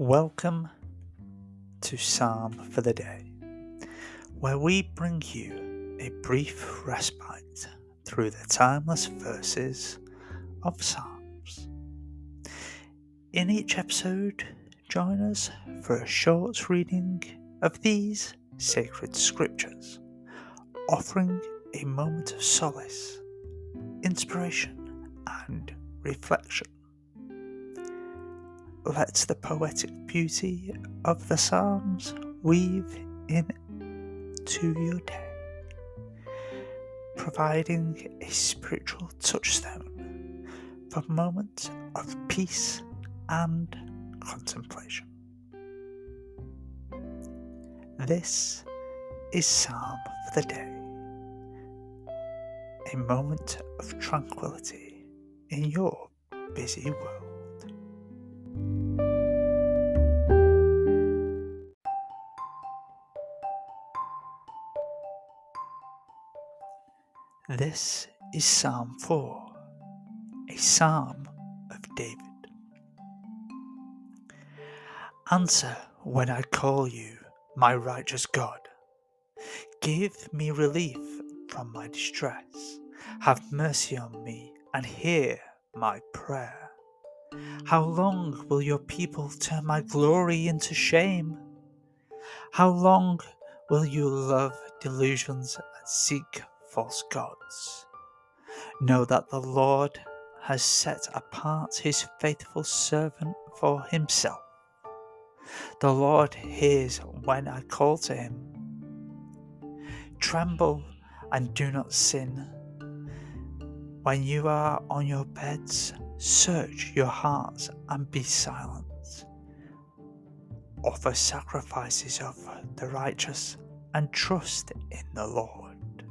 Welcome to Psalm for the Day, where we bring you a brief respite through the timeless verses of Psalms. In each episode, join us for a short reading of these sacred scriptures, offering a moment of solace, inspiration, and reflection let the poetic beauty of the Psalms weave into your day, providing a spiritual touchstone for moments of peace and contemplation. This is Psalm for the Day, a moment of tranquility in your busy world. This is Psalm 4, a psalm of David. Answer when I call you, my righteous God. Give me relief from my distress. Have mercy on me and hear my prayer. How long will your people turn my glory into shame? How long will you love delusions and seek false gods. Know that the Lord has set apart his faithful servant for himself. The Lord hears when I call to him. Tremble and do not sin. When you are on your beds, search your hearts and be silent. Offer sacrifices of the righteous and trust in the Lord.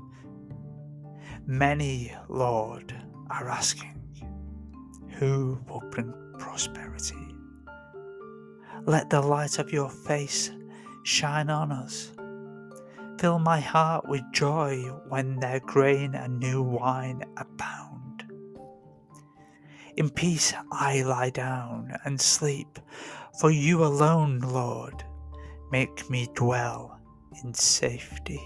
Many, Lord, are asking, Who will bring prosperity? Let the light of your face shine on us. Fill my heart with joy when their grain and new wine abound. In peace I lie down and sleep, for you alone, Lord, make me dwell in safety.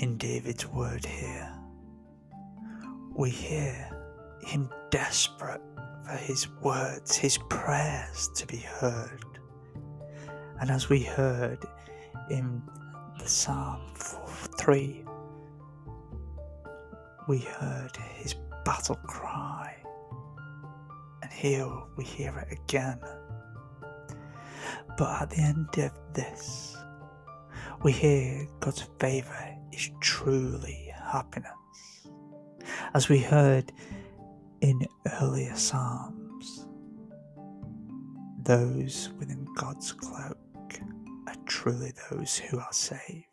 in David's word here. We hear him desperate for his words, his prayers to be heard. And as we heard in the Psalm 3, we heard his battle cry. And here we hear it again. But at the end of this, we hear God's favour is truly happiness. As we heard in earlier Psalms, those within God's cloak are truly those who are saved.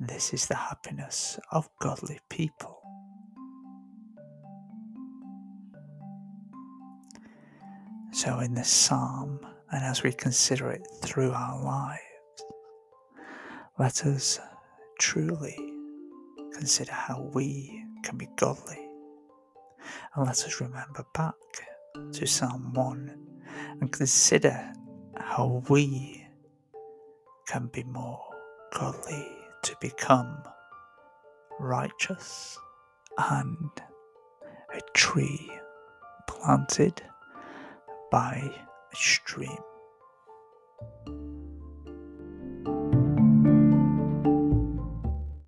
This is the happiness of godly people. So, in this psalm, and as we consider it through our lives, let us truly consider how we can be godly. And let us remember back to Psalm 1 and consider how we can be more godly to become righteous and a tree planted by a stream.